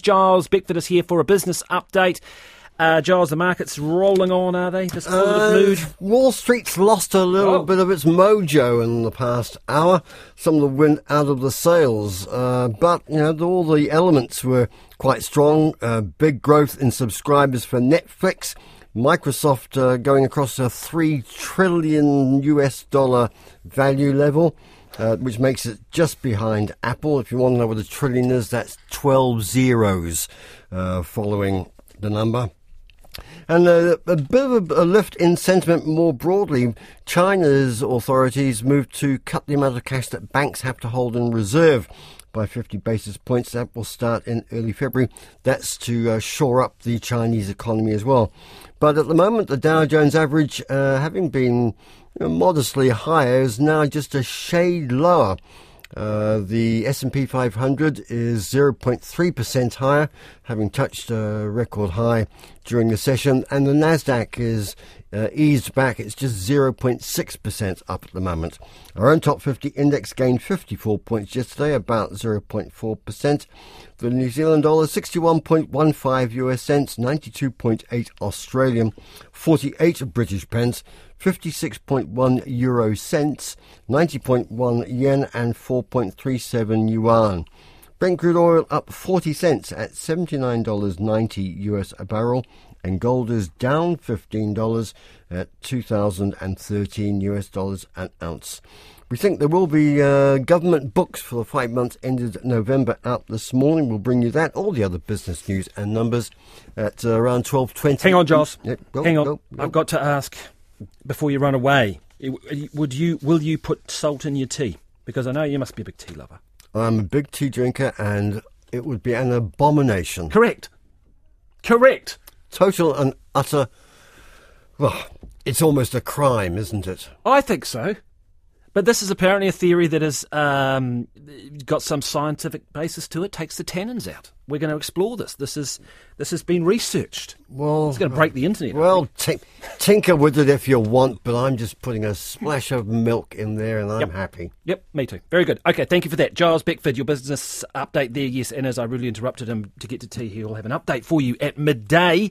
Giles Beckford is here for a business update. Uh, Giles, the market's rolling on, are they? This positive Uh, mood. Wall Street's lost a little Oh. bit of its mojo in the past hour. Some of the wind out of the sails, uh, but you know all the elements were quite strong. Uh, big growth in subscribers for Netflix. Microsoft uh, going across a three trillion US dollar value level. Uh, which makes it just behind Apple. If you want to know what a trillion is, that's 12 zeros uh, following the number. And a, a bit of a, a lift in sentiment more broadly. China's authorities moved to cut the amount of cash that banks have to hold in reserve by 50 basis points. That will start in early February. That's to uh, shore up the Chinese economy as well. But at the moment, the Dow Jones average, uh, having been you know, modestly higher, is now just a shade lower. Uh, the S&P 500 is 0.3% higher, having touched a record high during the session, and the Nasdaq is uh, eased back. It's just 0.6% up at the moment. Our own top 50 index gained 54 points yesterday, about 0.4%. The New Zealand dollar 61.15 US cents, 92.8 Australian, 48 British pence, 56.1 euro cents, 90.1 yen, and 4.37 yuan. Brent crude oil up 40 cents at $79.90 US a barrel, and gold is down $15 at 2013 US dollars an ounce. We think there will be uh, government books for the five months ended November out this morning. We'll bring you that, all the other business news and numbers at uh, around 12.20. Hang on, Giles. Yep, go, Hang on. go, go. I've got to ask before you run away. Would you? Will you put salt in your tea? Because I know you must be a big tea lover. I'm a big tea drinker and it would be an abomination. Correct. Correct. Total and utter. Well, it's almost a crime, isn't it? I think so. But this is apparently a theory that has um, got some scientific basis to it. Takes the tannins out. We're going to explore this. This is this has been researched. Well, It's going to break the internet. Well, tink tinker with it if you want, but I'm just putting a splash of milk in there and I'm Yep. happy. Yep, me too. Very good. Okay, thank you for that. Giles Beckford, your business update there. Yes, and as I really interrupted him to get to tea, he'll have an update for you at midday.